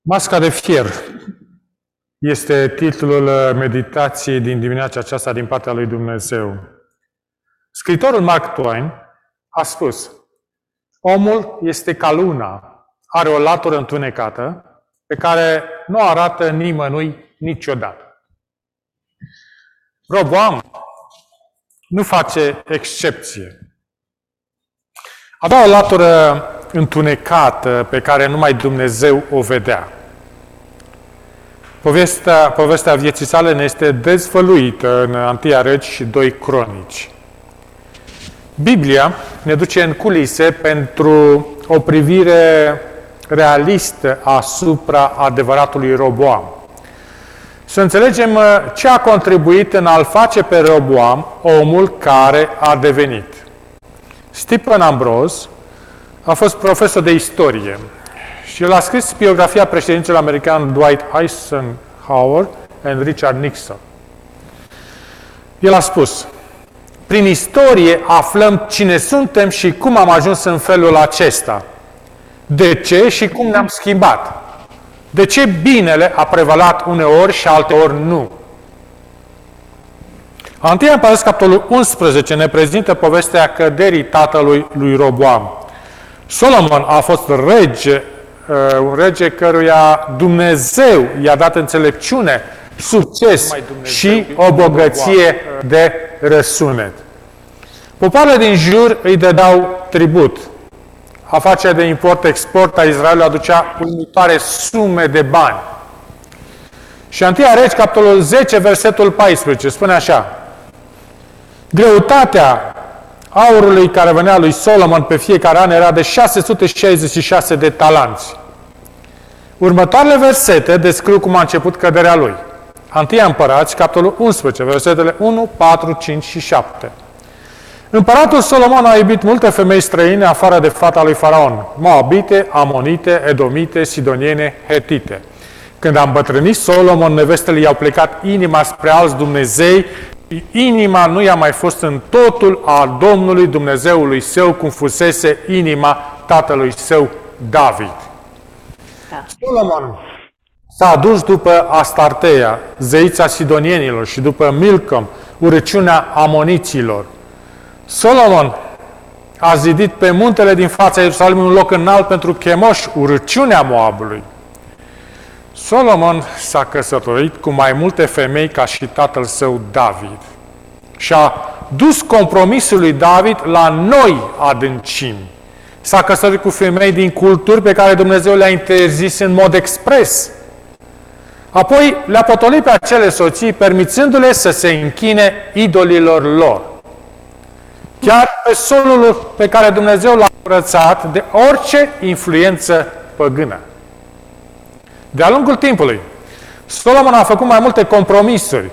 Masca de fier este titlul meditației din dimineața aceasta din partea lui Dumnezeu. Scritorul Mark Twain a spus, omul este ca luna, are o latură întunecată pe care nu arată nimănui niciodată. Roboam nu face excepție. Avea o latură întunecată pe care numai Dumnezeu o vedea. Povestea, povestea vieții sale ne este dezvăluită în Antia Regi și doi Cronici. Biblia ne duce în culise pentru o privire realistă asupra adevăratului Roboam. Să înțelegem uh, ce a contribuit în a-l face pe Roboam omul care a devenit. Stephen Ambrose a fost profesor de istorie și el a scris biografia președinților american Dwight Eisenhower and Richard Nixon. El a spus, prin istorie aflăm cine suntem și cum am ajuns în felul acesta. De ce și cum ne-am schimbat. De ce binele a prevalat uneori și alteori nu. Antia Împărați, capitolul 11, ne prezintă povestea căderii tatălui lui Roboam. Solomon a fost rege, uh, un rege căruia Dumnezeu i-a dat înțelepciune, succes și o bogăție de răsunet. Popoarele din jur îi dădeau tribut. Afacerea de import-export a Israelului aducea uimitoare sume de bani. Și Antia Regi, capitolul 10, versetul 14, spune așa. Greutatea aurului care venea lui Solomon pe fiecare an era de 666 de talanți. Următoarele versete descriu cum a început căderea lui. Antia Împărați, capitolul 11, versetele 1, 4, 5 și 7. Împăratul Solomon a iubit multe femei străine afară de fata lui Faraon, Moabite, Amonite, Edomite, Sidoniene, Hetite. Când a îmbătrânit Solomon, nevestele i-au plecat inima spre alți Dumnezei inima nu i-a mai fost în totul a Domnului Dumnezeului său, cum fusese inima tatălui său David. Da. Solomon s-a adus după Astarteia, zeița sidonienilor, și după Milcom, urăciunea amoniților. Solomon a zidit pe muntele din fața Ierusalimului un loc înalt pentru Chemoș, urăciunea Moabului. Solomon s-a căsătorit cu mai multe femei ca și tatăl său David și a dus compromisul lui David la noi adâncimi. S-a căsătorit cu femei din culturi pe care Dumnezeu le-a interzis în mod expres. Apoi le-a potolit pe acele soții, permițându-le să se închine idolilor lor. Chiar pe solul pe care Dumnezeu l-a curățat de orice influență păgână. De-a lungul timpului, Solomon a făcut mai multe compromisuri.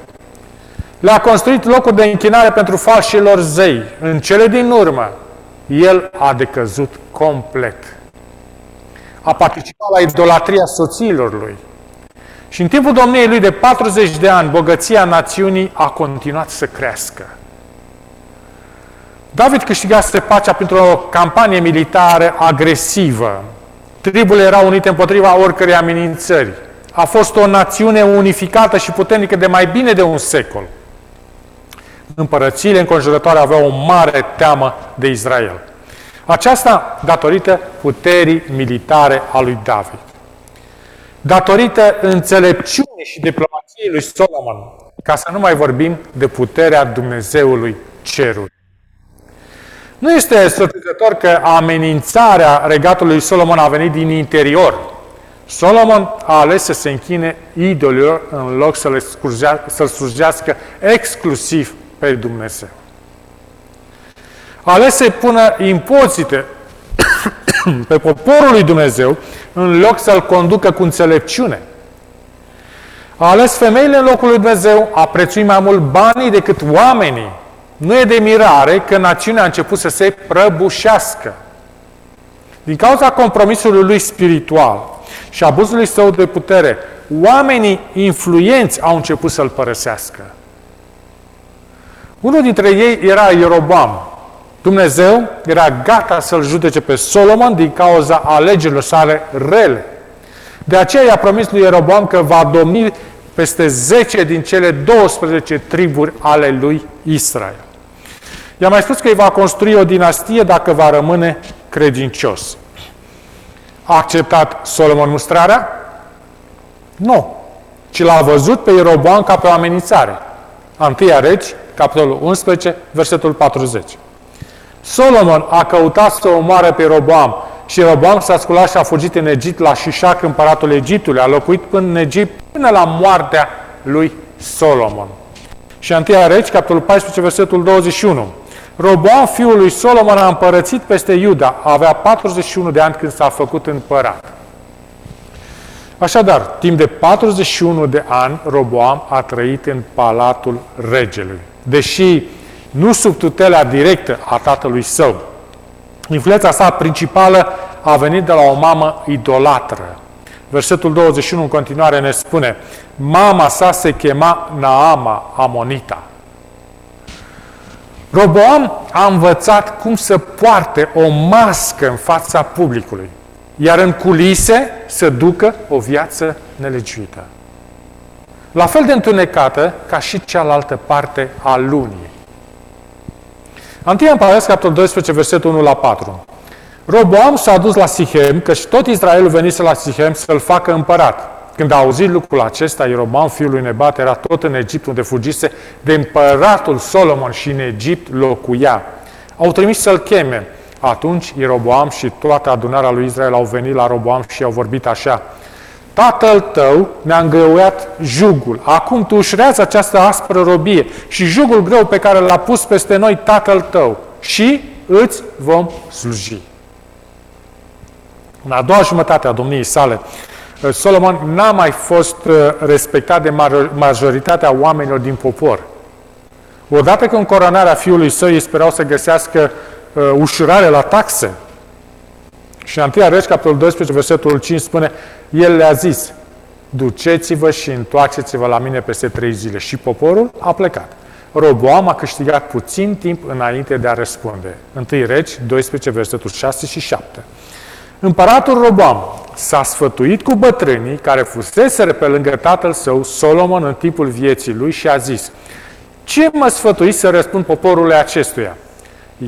Le-a construit locuri de închinare pentru falșilor zei. În cele din urmă, el a decăzut complet. A participat la idolatria soțiilor lui. Și în timpul domniei lui de 40 de ani, bogăția națiunii a continuat să crească. David câștigase pacea printr-o campanie militară agresivă, Triburile erau unite împotriva oricărei amenințări. A fost o națiune unificată și puternică de mai bine de un secol. Împărățiile înconjurătoare aveau o mare teamă de Israel. Aceasta datorită puterii militare a lui David. Datorită înțelepciunii și diplomației lui Solomon, ca să nu mai vorbim de puterea Dumnezeului cerului. Nu este surprinzător că amenințarea regatului Solomon a venit din interior. Solomon a ales să se închine idolilor în loc să le să slujească exclusiv pe Dumnezeu. A ales să-i pună impozite pe poporul lui Dumnezeu în loc să-l conducă cu înțelepciune. A ales femeile în locul lui Dumnezeu, a prețuit mai mult banii decât oamenii nu e de mirare că națiunea a început să se prăbușească. Din cauza compromisului lui spiritual și abuzului său de putere, oamenii influenți au început să-l părăsească. Unul dintre ei era Ierobam. Dumnezeu era gata să-l judece pe Solomon din cauza alegerilor sale rele. De aceea i-a promis lui Ieroboam că va domni peste 10 din cele 12 triburi ale lui Israel. I-a mai spus că îi va construi o dinastie dacă va rămâne credincios. A acceptat Solomon mustrarea? Nu. Ci l-a văzut pe Ieroboam ca pe o amenințare. Antia Regi, capitolul 11, versetul 40. Solomon a căutat să omoare pe Roboam și Roboam s-a sculat și a fugit în Egipt la Șișac, împăratul Egiptului. A locuit până în Egipt până la moartea lui Solomon. Și Antia Regi, capitolul 14, versetul 21. Roboam, fiul lui Solomon, a împărățit peste Iuda. Avea 41 de ani când s-a făcut împărat. Așadar, timp de 41 de ani, Roboam a trăit în palatul regelui. Deși nu sub tutela directă a tatălui său. Influența sa principală a venit de la o mamă idolatră. Versetul 21 în continuare ne spune, mama sa se chema Naama Amonita. Roboam a învățat cum să poarte o mască în fața publicului, iar în culise să ducă o viață nelegiuită. La fel de întunecată ca și cealaltă parte a lunii. Antia Împărați, capitolul 12, versetul 1 la 4. Roboam s-a dus la Sihem, căci tot Israelul venise la Sihem să-l facă împărat. Când a auzit lucrul acesta, Ieroboam, fiul lui Nebat, era tot în Egipt, unde fugise de împăratul Solomon și în Egipt locuia. Au trimis să-l cheme. Atunci Ieroboam și toată adunarea lui Israel au venit la Roboam și au vorbit așa. Tatăl tău ne-a îngreuiat jugul. Acum tu ușurează această aspră robie și jugul greu pe care l-a pus peste noi tatăl tău și îți vom sluji. În a doua jumătate a domniei sale, Solomon n-a mai fost uh, respectat de majoritatea oamenilor din popor. Odată cu încoronarea fiului său, ei sperau să găsească uh, ușurare la taxe. Și în 1 Regi, capitolul 12, versetul 5 spune, el le-a zis, duceți-vă și întoarceți-vă la mine peste trei zile. Și poporul a plecat. Roboam a câștigat puțin timp înainte de a răspunde. 1 Regi, 12, versetul 6 și 7. Împăratul Roboam s-a sfătuit cu bătrânii care fusese pe lângă tatăl său, Solomon, în timpul vieții lui și a zis, ce mă sfătui să răspund poporului acestuia?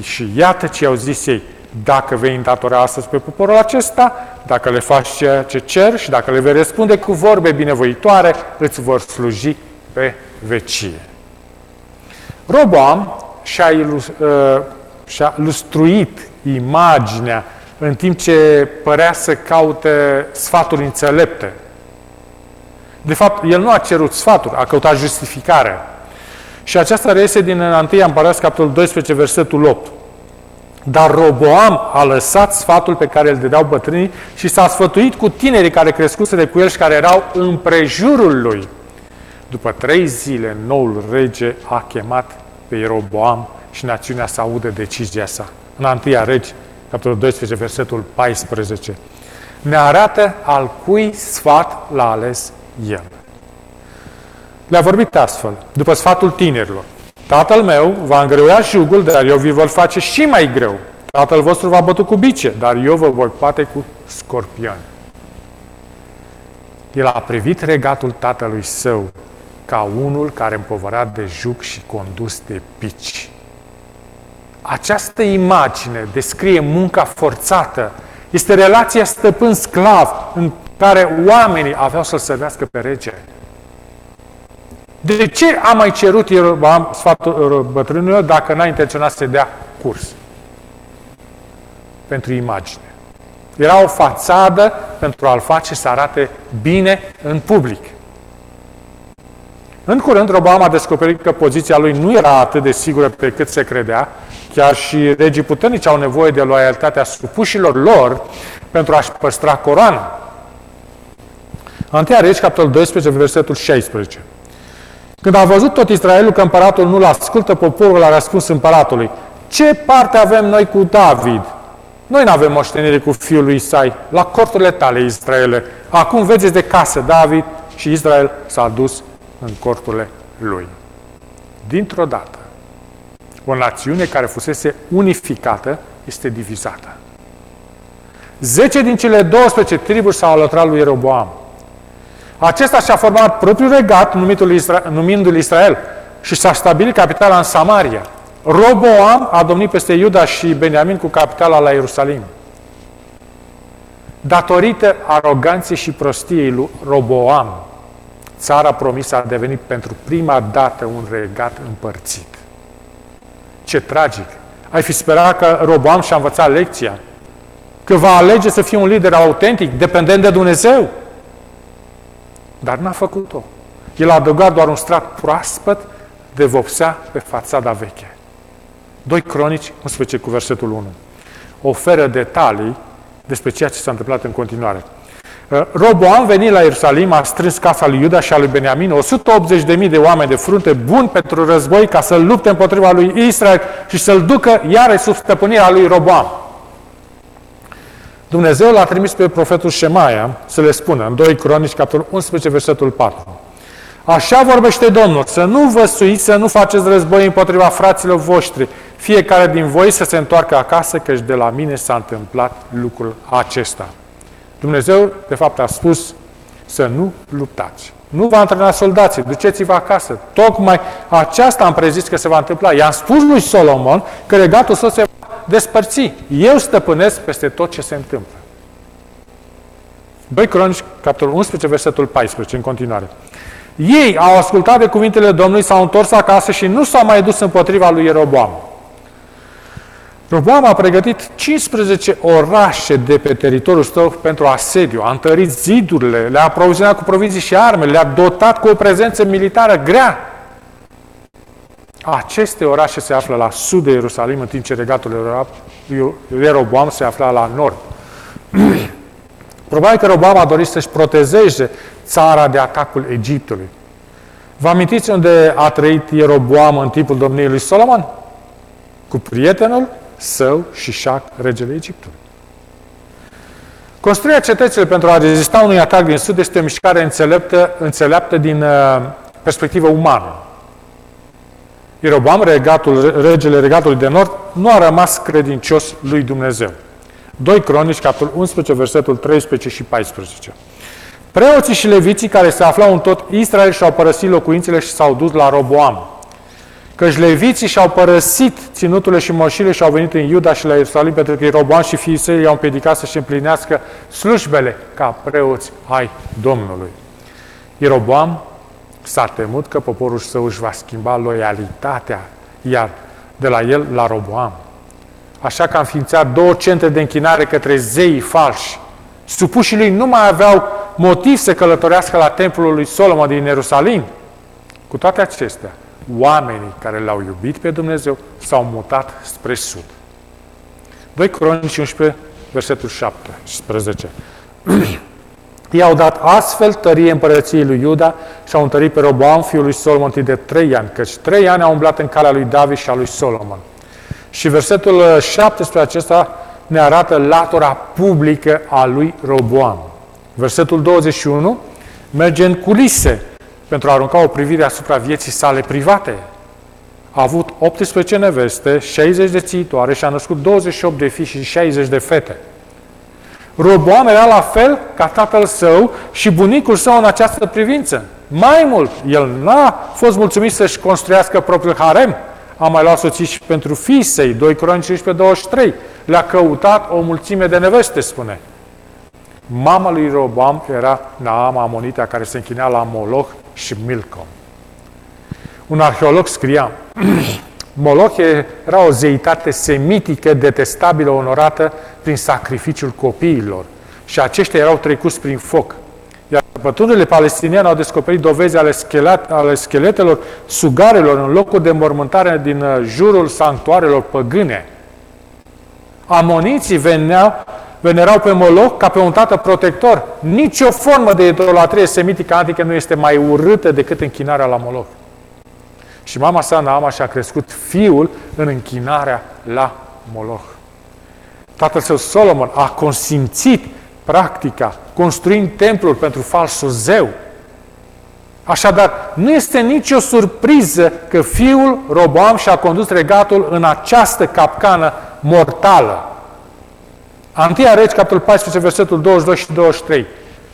Și iată ce au zis ei, dacă vei îndatora astăzi pe poporul acesta, dacă le faci ceea ce cer și dacă le vei răspunde cu vorbe binevoitoare, îți vor sluji pe vecie. Roboam și-a, ilus, uh, și-a lustruit imaginea în timp ce părea să caute sfaturi înțelepte. De fapt, el nu a cerut sfaturi, a căutat justificare. Și aceasta reiese din 1 Împărați, capitolul 12, versetul 8. Dar Roboam a lăsat sfatul pe care îl dădeau bătrânii și s-a sfătuit cu tinerii care crescuseră cu el și care erau în prejurul lui. După trei zile, noul rege a chemat pe Roboam și națiunea să audă decizia sa. În 1 Regi, capitolul 12, versetul 14, ne arată al cui sfat l-a ales el. Le-a vorbit astfel, după sfatul tinerilor. Tatăl meu va îngreuia jugul, dar eu vi vor face și mai greu. Tatăl vostru va bătu cu bice, dar eu vă voi bate cu scorpioni. El a privit regatul tatălui său ca unul care împovăra de juc și condus de pici. Această imagine descrie munca forțată. Este relația stăpân-sclav în care oamenii aveau să-l servească pe rege. De ce a mai cerut Ieroboam sfatul bătrânilor dacă n-a intenționat să dea curs? Pentru imagine. Era o fațadă pentru a-l face să arate bine în public. În curând, Roboam a descoperit că poziția lui nu era atât de sigură pe cât se credea Chiar și regii puternici au nevoie de loialitatea supușilor lor pentru a-și păstra coroana. Antea Regi, capitolul 12, versetul 16. Când a văzut tot Israelul că împăratul nu-l ascultă, poporul a răspuns împăratului, ce parte avem noi cu David? Noi nu avem moștenire cu fiul lui Isai, la corturile tale, Israele. Acum vedeți de casă David și Israel s-a dus în corturile lui. Dintr-o dată, o națiune care fusese unificată este divizată. Zece din cele 12 triburi s-au alăturat lui Ieroboam. Acesta și-a format propriul regat, numitul Isra- numindu-l Israel, și s-a stabilit capitala în Samaria. Roboam a domnit peste Iuda și Beniamin cu capitala la Ierusalim. Datorită aroganței și prostiei lui Roboam, țara promisă a devenit pentru prima dată un regat împărțit. Ce tragic! Ai fi sperat că Roboam și-a învățat lecția, că va alege să fie un lider autentic, dependent de Dumnezeu. Dar n-a făcut-o. El a adăugat doar un strat proaspăt de vopsea pe fațada veche. 2 Cronici, 11 cu versetul 1. Oferă detalii despre ceea ce s-a întâmplat în continuare. Uh, Roboam venit la Ierusalim, a strâns casa lui Iuda și a lui Beniamin, 180.000 de oameni de frunte buni pentru război ca să-l lupte împotriva lui Israel și să-l ducă iarăși sub stăpânirea lui Roboam. Dumnezeu l-a trimis pe profetul Shemaia să le spună în 2 Cronici, capitolul 11, versetul 4. Așa vorbește Domnul, să nu vă suiți, să nu faceți război împotriva fraților voștri, fiecare din voi să se întoarcă acasă, căci de la mine s-a întâmplat lucrul acesta. Dumnezeu, de fapt, a spus să nu luptați. Nu va antrena soldații, duceți-vă acasă. Tocmai aceasta am prezis că se va întâmpla. I-am spus lui Solomon că regatul său se va despărți. Eu stăpânesc peste tot ce se întâmplă. 2 Cronici, capitolul 11, versetul 14, în continuare. Ei au ascultat de cuvintele Domnului, s-au întors acasă și nu s-au mai dus împotriva lui Ieroboam. Roboam a pregătit 15 orașe de pe teritoriul său pentru asediu, a întărit zidurile, le-a aprovizionat cu provizii și arme, le-a dotat cu o prezență militară grea. Aceste orașe se află la sud de Ierusalim, în timp ce regatul Ieroboam se afla la nord. Probabil că Roboam a dorit să-și protejeze țara de atacul Egiptului. Vă amintiți unde a trăit Ieroboam în timpul domniei lui Solomon? Cu prietenul său și Șac, regele Egiptului. Construirea cetăților pentru a rezista unui atac din sud este o mișcare înțeleaptă, înțeleaptă din uh, perspectivă umană. Ieroboam, regatul, regele regatului de nord, nu a rămas credincios lui Dumnezeu. 2 Cronici, capitolul 11, versetul 13 și 14. Preoții și leviții care se aflau în tot Israel și-au părăsit locuințele și s-au dus la Roboam. Căci leviții și-au părăsit ținuturile și moșile și au venit în Iuda și la Ierusalim pentru că Roboam și fiii săi i-au împiedicat să-și împlinească slujbele ca preoți ai Domnului. Ieroboam s-a temut că poporul său își va schimba loialitatea, iar de la el la Roboam. Așa că a înființat două centre de închinare către zeii falși. Supușii lui nu mai aveau motiv să călătorească la templul lui Solomon din Ierusalim. Cu toate acestea, oamenii care l-au iubit pe Dumnezeu s-au mutat spre sud. 2 Cronici 11, versetul 17. I-au dat astfel tărie împărăției lui Iuda și au întărit pe Roboam, fiul lui Solomon, de trei ani, căci trei ani au umblat în calea lui David și a lui Solomon. Și versetul 17 acesta ne arată latura publică a lui Roboam. Versetul 21 merge în culise pentru a arunca o privire asupra vieții sale private. A avut 18 neveste, 60 de țitoare și a născut 28 de fii și 60 de fete. Roboam era la fel ca tatăl său și bunicul său în această privință. Mai mult, el n-a fost mulțumit să-și construiască propriul harem, a mai luat soții și pentru fii săi, 2 Cronici 15, 23. Le-a căutat o mulțime de neveste, spune. Mama lui Robam era Naama Amonita, care se închinea la Moloch și Milcom. Un arheolog scria, Moloch era o zeitate semitică detestabilă onorată prin sacrificiul copiilor și aceștia erau trecuți prin foc. Iar păturile palestiniene au descoperit dovezi ale, schelet, ale scheletelor sugarelor în locuri de mormântare din uh, jurul sanctuarelor păgâne. Amoniții veneau venerau pe Moloch ca pe un tată protector. Nici o formă de idolatrie semitică antică nu este mai urâtă decât închinarea la Moloch. Și mama sa, Naama, și-a crescut fiul în închinarea la Moloch. Tatăl său, Solomon, a consimțit practica, construind templul pentru falsul zeu. Așadar, nu este nicio surpriză că fiul Roboam și-a condus regatul în această capcană mortală. Antia Regi, capitolul 14, versetul 22 și 23,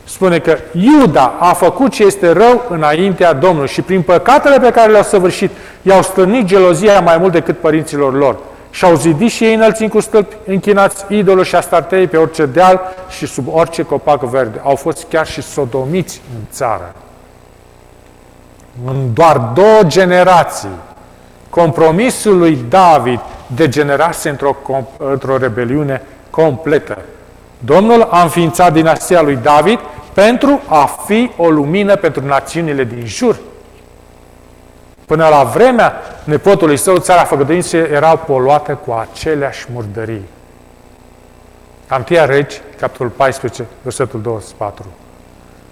spune că Iuda a făcut ce este rău înaintea Domnului și prin păcatele pe care le-au săvârșit, i-au stârnit gelozia mai mult decât părinților lor. Și au zidit și ei înălțim cu stâlpi închinați idolul și astartei pe orice deal și sub orice copac verde. Au fost chiar și sodomiți în țară. În doar două generații, compromisul lui David degenerase într-o, într-o rebeliune completă. Domnul a înființat dinastia lui David pentru a fi o lumină pentru națiunile din jur. Până la vremea nepotului său, țara făgăduinței era poluată cu aceleași murdării. Antia Regi, capitolul 14, versetul 24.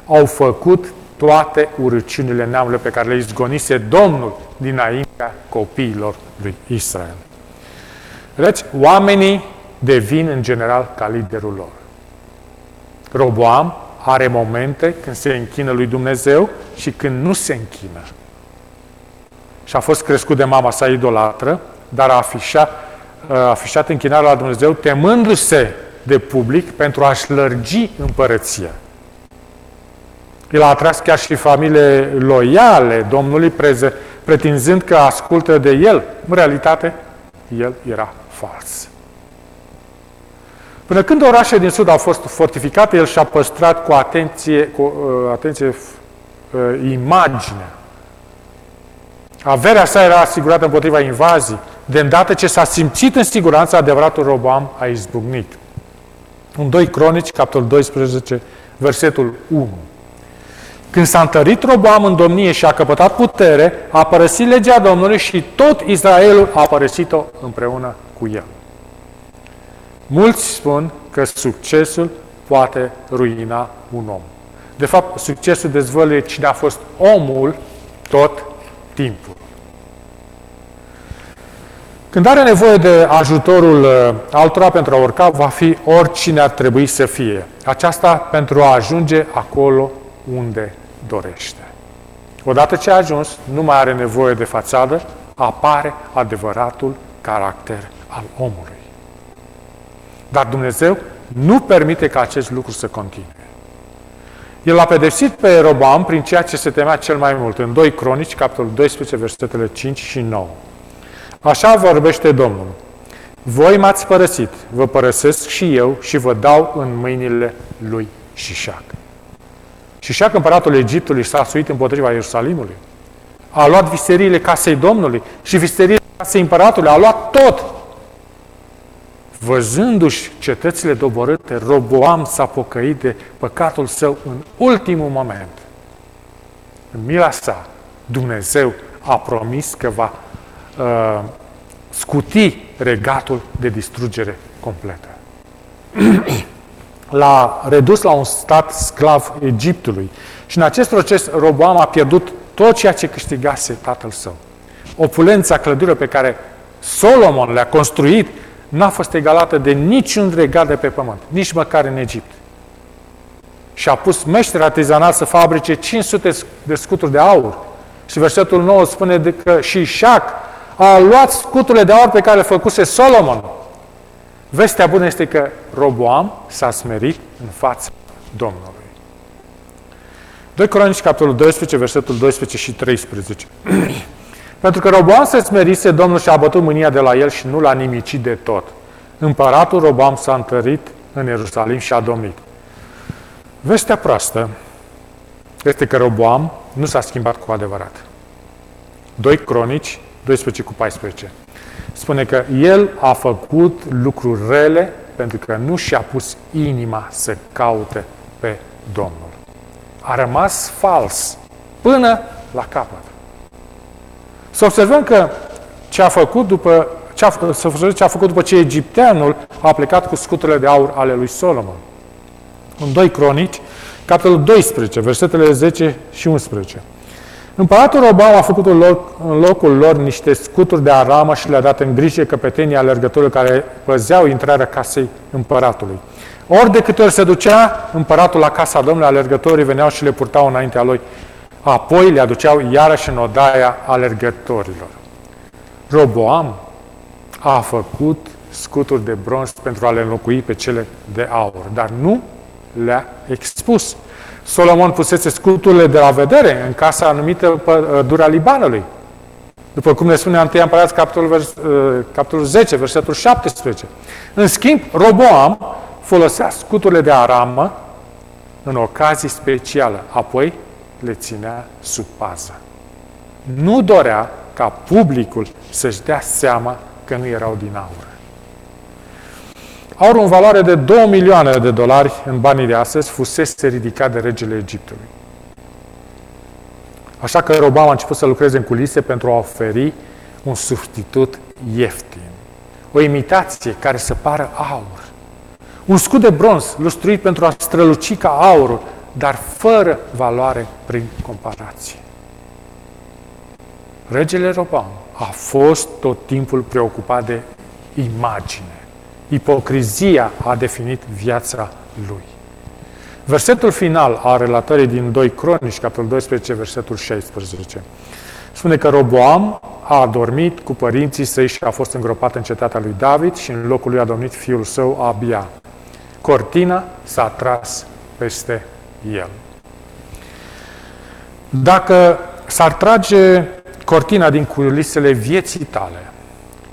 Au făcut toate urăciunile neamurilor pe care le izgonise Domnul dinaintea copiilor lui Israel. Deci, oamenii devin în general ca liderul lor. Roboam are momente când se închină lui Dumnezeu și când nu se închină. Și a fost crescut de mama sa idolatră, dar a afișat, a afișat închinarea la Dumnezeu temându-se de public pentru a-și lărgi împărăția. El a atras chiar și familiile loiale Domnului, preze, pretinzând că ascultă de el. În realitate, el era fals. Până când orașele din sud au fost fortificate, el și-a păstrat cu atenție, cu, uh, atenție uh, imaginea. Averea sa era asigurată împotriva invazii. De îndată ce s-a simțit în siguranță, adevăratul Robam a izbucnit. În 2 Cronici, capitolul 12, versetul 1. Când s-a întărit Roboam în domnie și a căpătat putere, a părăsit legea Domnului și tot Israelul a părăsit-o împreună cu el. Mulți spun că succesul poate ruina un om. De fapt, succesul dezvăluie cine a fost omul tot timpul. Când are nevoie de ajutorul uh, altora pentru a urca, va fi oricine ar trebui să fie. Aceasta pentru a ajunge acolo unde dorește. Odată ce a ajuns, nu mai are nevoie de fațadă, apare adevăratul caracter al omului. Dar Dumnezeu nu permite ca acest lucru să continue. El a pedepsit pe Robam prin ceea ce se temea cel mai mult. În 2 Cronici, capitolul 12, versetele 5 și 9. Așa vorbește Domnul. Voi m-ați părăsit, vă părăsesc și eu și vă dau în mâinile lui Șișac. Șișac, împăratul Egiptului, s-a suit împotriva Ierusalimului. A luat visteriile casei Domnului și visteriile casei împăratului. A luat tot. Văzându-și cetățile doborâte, Roboam s-a pocăit de păcatul său în ultimul moment. În mila sa, Dumnezeu a promis că va uh, scuti regatul de distrugere completă. L-a redus la un stat sclav Egiptului și în acest proces Roboam a pierdut tot ceea ce câștigase tatăl său. Opulența clădirilor pe care Solomon le-a construit n-a fost egalată de niciun regat de pe pământ, nici măcar în Egipt. Și a pus meșteri artizanal să fabrice 500 de scuturi de aur. Și versetul 9 spune de că și Șac a luat scuturile de aur pe care le făcuse Solomon. Vestea bună este că Roboam s-a smerit în fața Domnului. 2 Cronici, capitolul 12, versetul 12 și 13. Pentru că Roboam se smerise, Domnul și-a bătut mânia de la el și nu l-a nimicit de tot. Împăratul Roboam s-a întărit în Ierusalim și a domnit. Vestea proastă este că Roboam nu s-a schimbat cu adevărat. 2 Cronici, 12 cu 14. Spune că el a făcut lucruri rele pentru că nu și-a pus inima să caute pe Domnul. A rămas fals până la capăt. Să observăm că ce a făcut după ce a, să observăm ce a făcut după ce egipteanul a plecat cu scuturile de aur ale lui Solomon. În 2 Cronici, capitolul 12, versetele 10 și 11. Împăratul Robam a făcut în, loc, în locul lor niște scuturi de aramă și le-a dat în grijă căpetenii alergătorilor care păzeau intrarea casei împăratului. Ori de câte ori se ducea împăratul la casa Domnului, alergătorii veneau și le purtau înaintea lui Apoi le aduceau iarăși în odaia alergătorilor. Roboam a făcut scuturi de bronz pentru a le înlocui pe cele de aur, dar nu le-a expus. Solomon pusese scuturile de la vedere în casa numită Dura Libanului. După cum ne spune 1 Împărați, capitolul, vers, uh, capitolul 10, versetul 17. În schimb, Roboam folosea scuturile de aramă în ocazii speciale, apoi le ținea sub pază. Nu dorea ca publicul să-și dea seama că nu erau din aur. Aurul în valoare de 2 milioane de dolari în banii de astăzi fusese ridicat de regele Egiptului. Așa că Robam a început să lucreze în culise pentru a oferi un substitut ieftin. O imitație care să pară aur. Un scut de bronz lustruit pentru a străluci ca aurul, dar fără valoare prin comparație. Regele Robam a fost tot timpul preocupat de imagine. Ipocrizia a definit viața lui. Versetul final a relatării din 2 Cronici, capitolul 12, versetul 16. Spune că Roboam a adormit cu părinții săi și a fost îngropat în cetatea lui David și în locul lui a domnit fiul său Abia. Cortina s-a tras peste el. Dacă s-ar trage cortina din culisele vieții tale,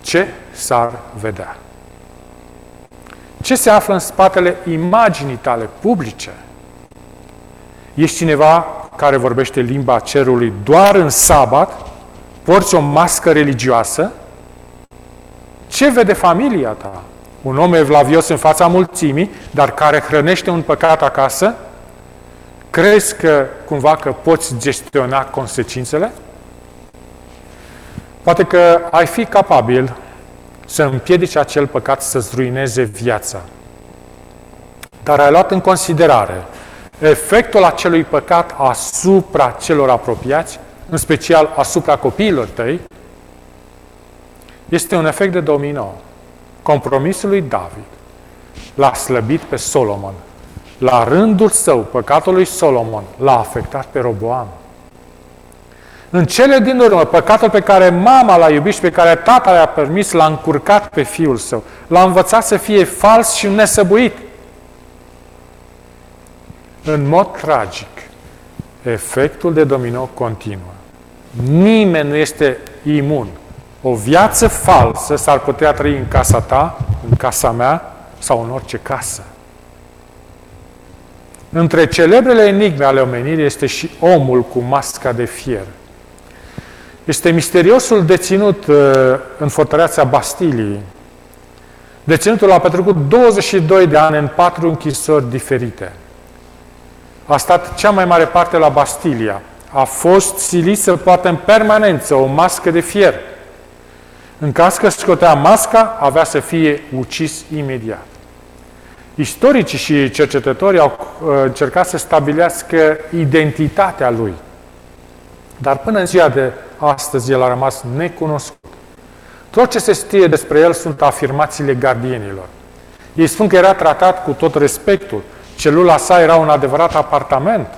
ce s-ar vedea? Ce se află în spatele imaginii tale publice? Ești cineva care vorbește limba cerului doar în sabat? Porți o mască religioasă? Ce vede familia ta? Un om evlavios în fața mulțimii, dar care hrănește un păcat acasă? Crezi că cumva că poți gestiona consecințele? Poate că ai fi capabil să împiedici acel păcat să-ți ruineze viața. Dar ai luat în considerare efectul acelui păcat asupra celor apropiați, în special asupra copiilor tăi, este un efect de domino. Compromisul lui David l-a slăbit pe Solomon. La rândul său, păcatul lui Solomon l-a afectat pe Roboam. În cele din urmă, păcatul pe care mama l-a iubit și pe care tata le-a permis, l-a încurcat pe fiul său. L-a învățat să fie fals și nesăbuit. În mod tragic, efectul de domino continuă. Nimeni nu este imun. O viață falsă s-ar putea trăi în casa ta, în casa mea sau în orice casă. Între celebrele enigme ale omenirii este și omul cu masca de fier. Este misteriosul deținut uh, în fortăreața Bastiliei. Deținutul a petrecut 22 de ani în patru închisori diferite. A stat cea mai mare parte la Bastilia. A fost silit să poată în permanență o mască de fier. În caz că scotea masca, avea să fie ucis imediat. Istoricii și cercetătorii au uh, încercat să stabilească identitatea lui. Dar până în ziua de astăzi el a rămas necunoscut. Tot ce se știe despre el sunt afirmațiile gardienilor. Ei spun că era tratat cu tot respectul. Celula sa era un adevărat apartament.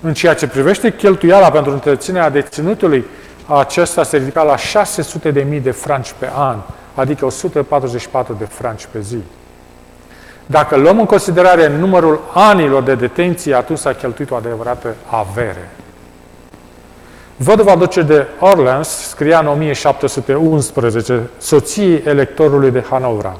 În ceea ce privește cheltuiala pentru întreținerea deținutului, acesta se ridica la 600 de mii de franci pe an, adică 144 de franci pe zi. Dacă luăm în considerare numărul anilor de detenție, atunci s-a cheltuit o adevărată avere. Văduva duce de Orleans scria în 1711 soției electorului de Hanovra.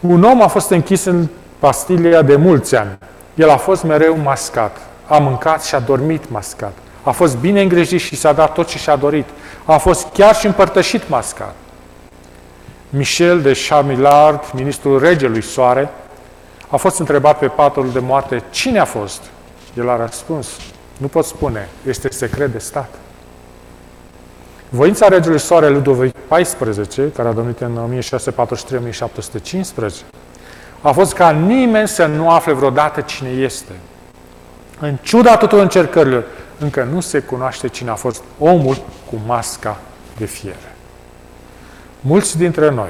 Un om a fost închis în Pastilia de mulți ani. El a fost mereu mascat. A mâncat și a dormit mascat. A fost bine îngrijit și s-a dat tot ce și-a dorit. A fost chiar și împărtășit mascat. Michel de Chamillard, ministrul regelui Soare, a fost întrebat pe patul de moarte cine a fost. El a răspuns, nu pot spune, este secret de stat. Voința regelui Soare Ludovic XIV, care a domnit în 1643-1715, a fost ca nimeni să nu afle vreodată cine este. În ciuda tuturor încercărilor, încă nu se cunoaște cine a fost omul cu masca de fier. Mulți dintre noi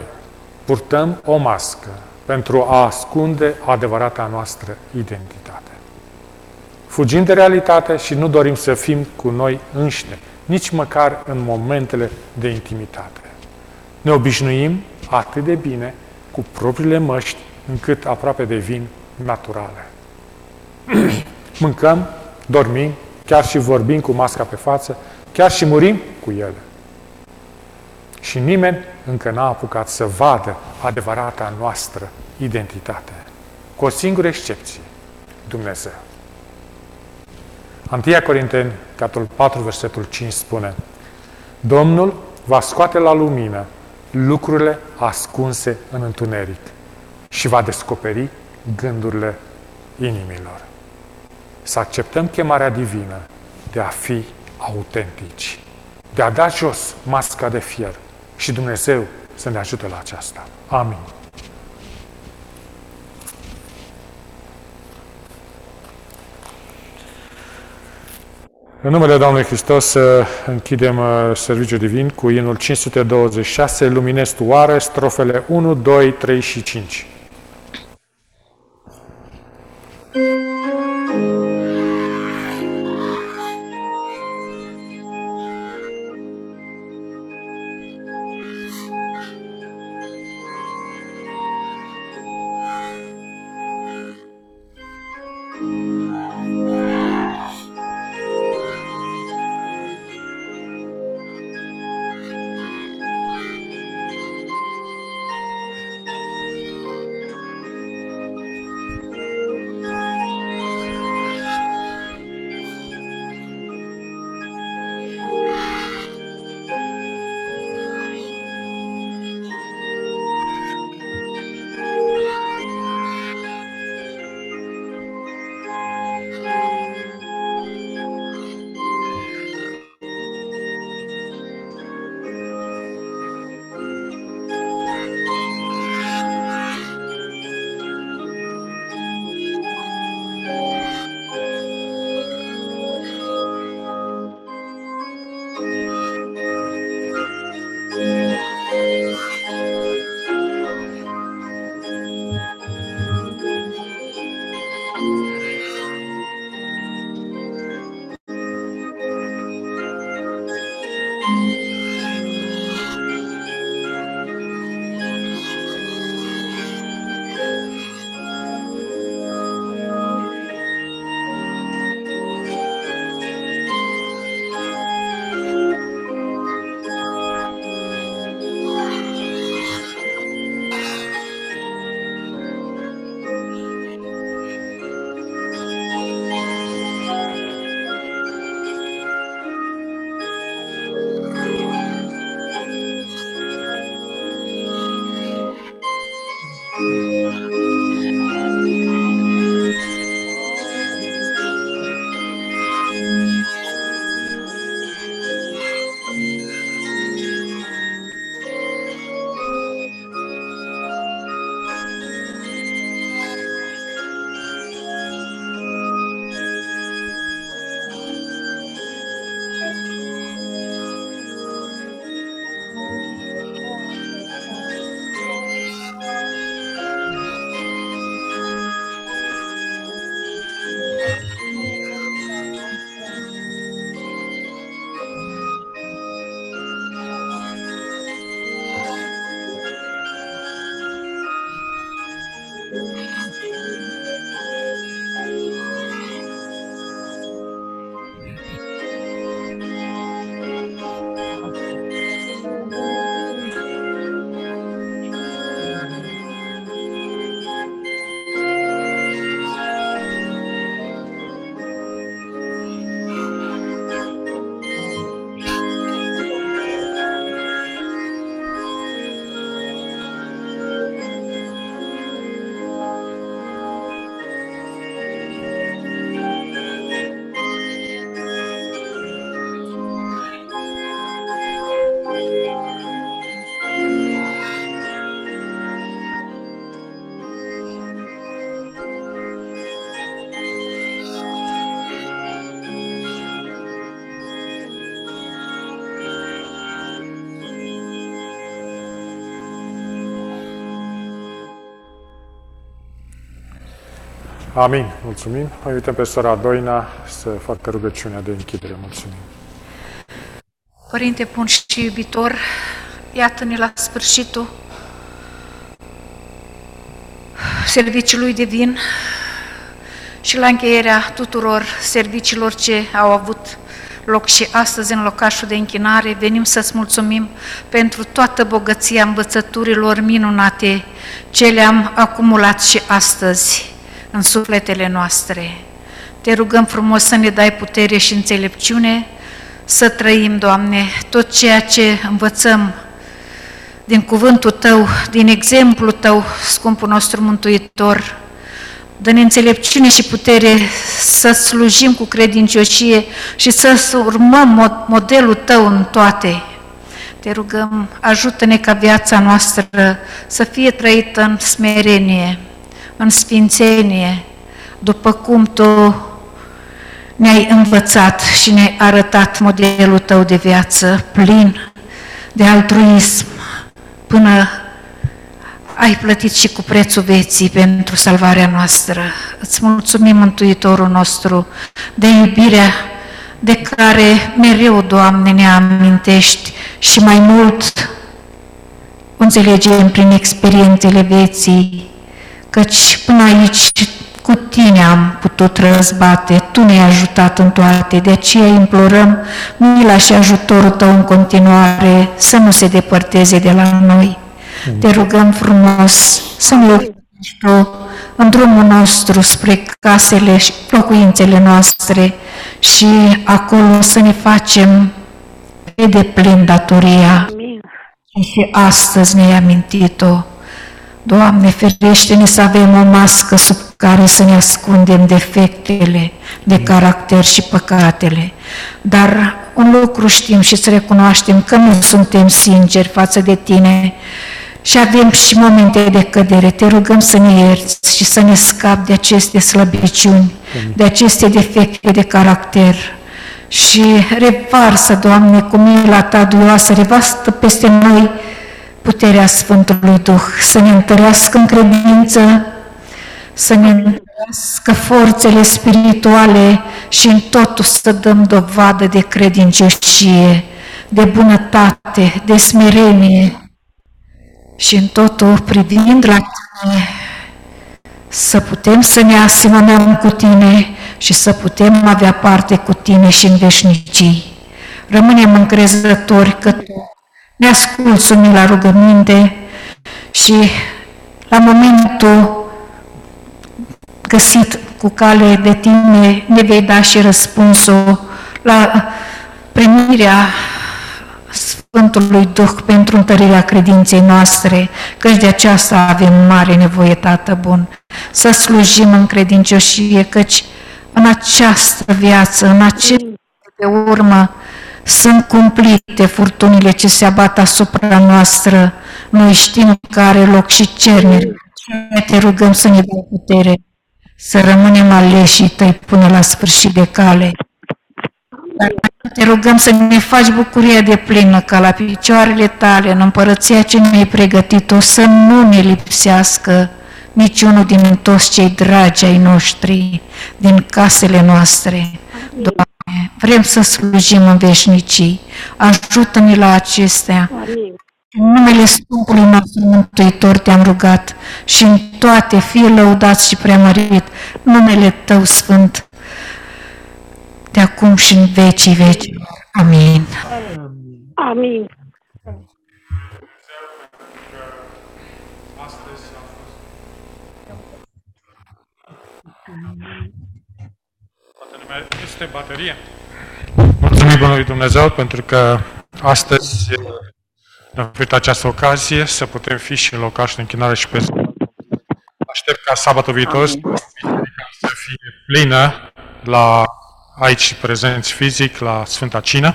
purtăm o mască pentru a ascunde adevărata noastră identitate. Fugim de realitate și nu dorim să fim cu noi înșine, nici măcar în momentele de intimitate. Ne obișnuim atât de bine cu propriile măști încât aproape devin naturale. Mâncăm, dormim, chiar și vorbim cu masca pe față, chiar și murim cu ele. Și nimeni încă n-a apucat să vadă adevărata noastră identitate. Cu o singură excepție, Dumnezeu. 1 Corinteni, capitolul 4, versetul 5 spune Domnul va scoate la lumină lucrurile ascunse în întuneric și va descoperi gândurile inimilor. Să acceptăm chemarea divină de a fi autentici, de a da jos masca de fier și Dumnezeu să ne ajute la aceasta. Amin. În numele Domnului Hristos să închidem uh, serviciul divin cu inul 526, Luminez tu oare, strofele 1, 2, 3 și 5. Amin. Mulțumim. O invităm pe sora Doina să facă rugăciunea de închidere. Mulțumim. Părinte bun și iubitor, iată-ne la sfârșitul serviciului divin și la încheierea tuturor serviciilor ce au avut loc și astăzi în locașul de închinare, venim să-ți mulțumim pentru toată bogăția învățăturilor minunate ce le-am acumulat și astăzi în sufletele noastre. Te rugăm frumos să ne dai putere și înțelepciune să trăim, Doamne, tot ceea ce învățăm din cuvântul Tău, din exemplul Tău, scumpul nostru Mântuitor, Dă-ne înțelepciune și putere să slujim cu credincioșie și să urmăm modelul Tău în toate. Te rugăm, ajută-ne ca viața noastră să fie trăită în smerenie, în sfințenie, după cum Tu ne-ai învățat și ne-ai arătat modelul Tău de viață plin de altruism până ai plătit și cu prețul vieții pentru salvarea noastră. Îți mulțumim, Mântuitorul nostru, de iubirea de care mereu, Doamne, ne amintești și mai mult înțelegem prin experiențele vieții, căci până aici cu Tine am putut răzbate, Tu ne-ai ajutat în toate, de aceea implorăm mila și ajutorul Tău în continuare să nu se depărteze de la noi. Te rugăm frumos să ne Tu în drumul nostru spre casele și locuințele noastre și acolo să ne facem pe deplin datoria. Amin. Și astăzi ne-ai amintit-o. Doamne, ferește-ne să avem o mască sub care să ne ascundem defectele de caracter și păcatele. Dar un lucru știm și să recunoaștem că nu suntem sinceri față de Tine și avem și momente de cădere. Te rugăm să ne ierți și să ne scapi de aceste slăbiciuni, de aceste defecte de caracter. Și revarsă, Doamne, cu mila Ta duioasă, revastă peste noi puterea Sfântului Duh, să ne întărească în credință, să ne întărească forțele spirituale și în totul să dăm dovadă de credincioșie, de bunătate, de smerenie, și în totul privind la Tine, să putem să ne asemănăm cu Tine și să putem avea parte cu Tine și în veșnicii. Rămânem încrezători că Tu ne asculți la rugăminte și la momentul găsit cu cale de Tine ne vei da și răspunsul la primirea Sfântului Duh pentru întărirea credinței noastre, căci de aceasta avem mare nevoie, Tată Bun, să slujim în credincioșie, căci în această viață, în acest de urmă, sunt cumplite furtunile ce se abat asupra noastră. Noi știm că are loc și cerneri. Te rugăm să ne dai putere, să rămânem aleși tăi până la sfârșit de cale. Dar te rugăm să ne faci bucuria de plină ca la picioarele tale, în împărăția ce ne-ai pregătit-o, să nu ne lipsească niciunul din toți cei dragi ai noștri, din casele noastre. Doamne, vrem să slujim în veșnicii. Ajută-ne la acestea. În numele Scumpului nostru Mântuitor te-am rugat și în toate fie lăudat și preamărit numele Tău Sfânt de acum și în vecii veci. Amin. Amin. Este baterie. Mulțumim Bunului Dumnezeu pentru că astăzi ne-am oferit această ocazie să putem fi și în locaș de închinare și pe Aștept ca sabatul viitor să fie plină la aici prezenți fizic la Sfânta Cină.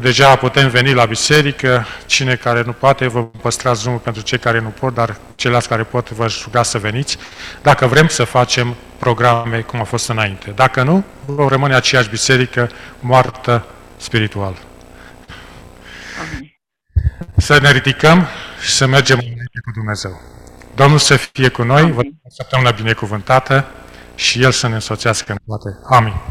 Deja putem veni la biserică, cine care nu poate, vă păstrați drumul pentru cei care nu pot, dar ceilalți care pot, vă ruga să veniți, dacă vrem să facem programe cum a fost înainte. Dacă nu, vom rămâne aceeași biserică moartă spiritual. Amin. Să ne ridicăm și să mergem înainte cu Dumnezeu. Domnul să fie cu noi, vă săptămâna binecuvântată și El să ne însoțească în toate. Amin.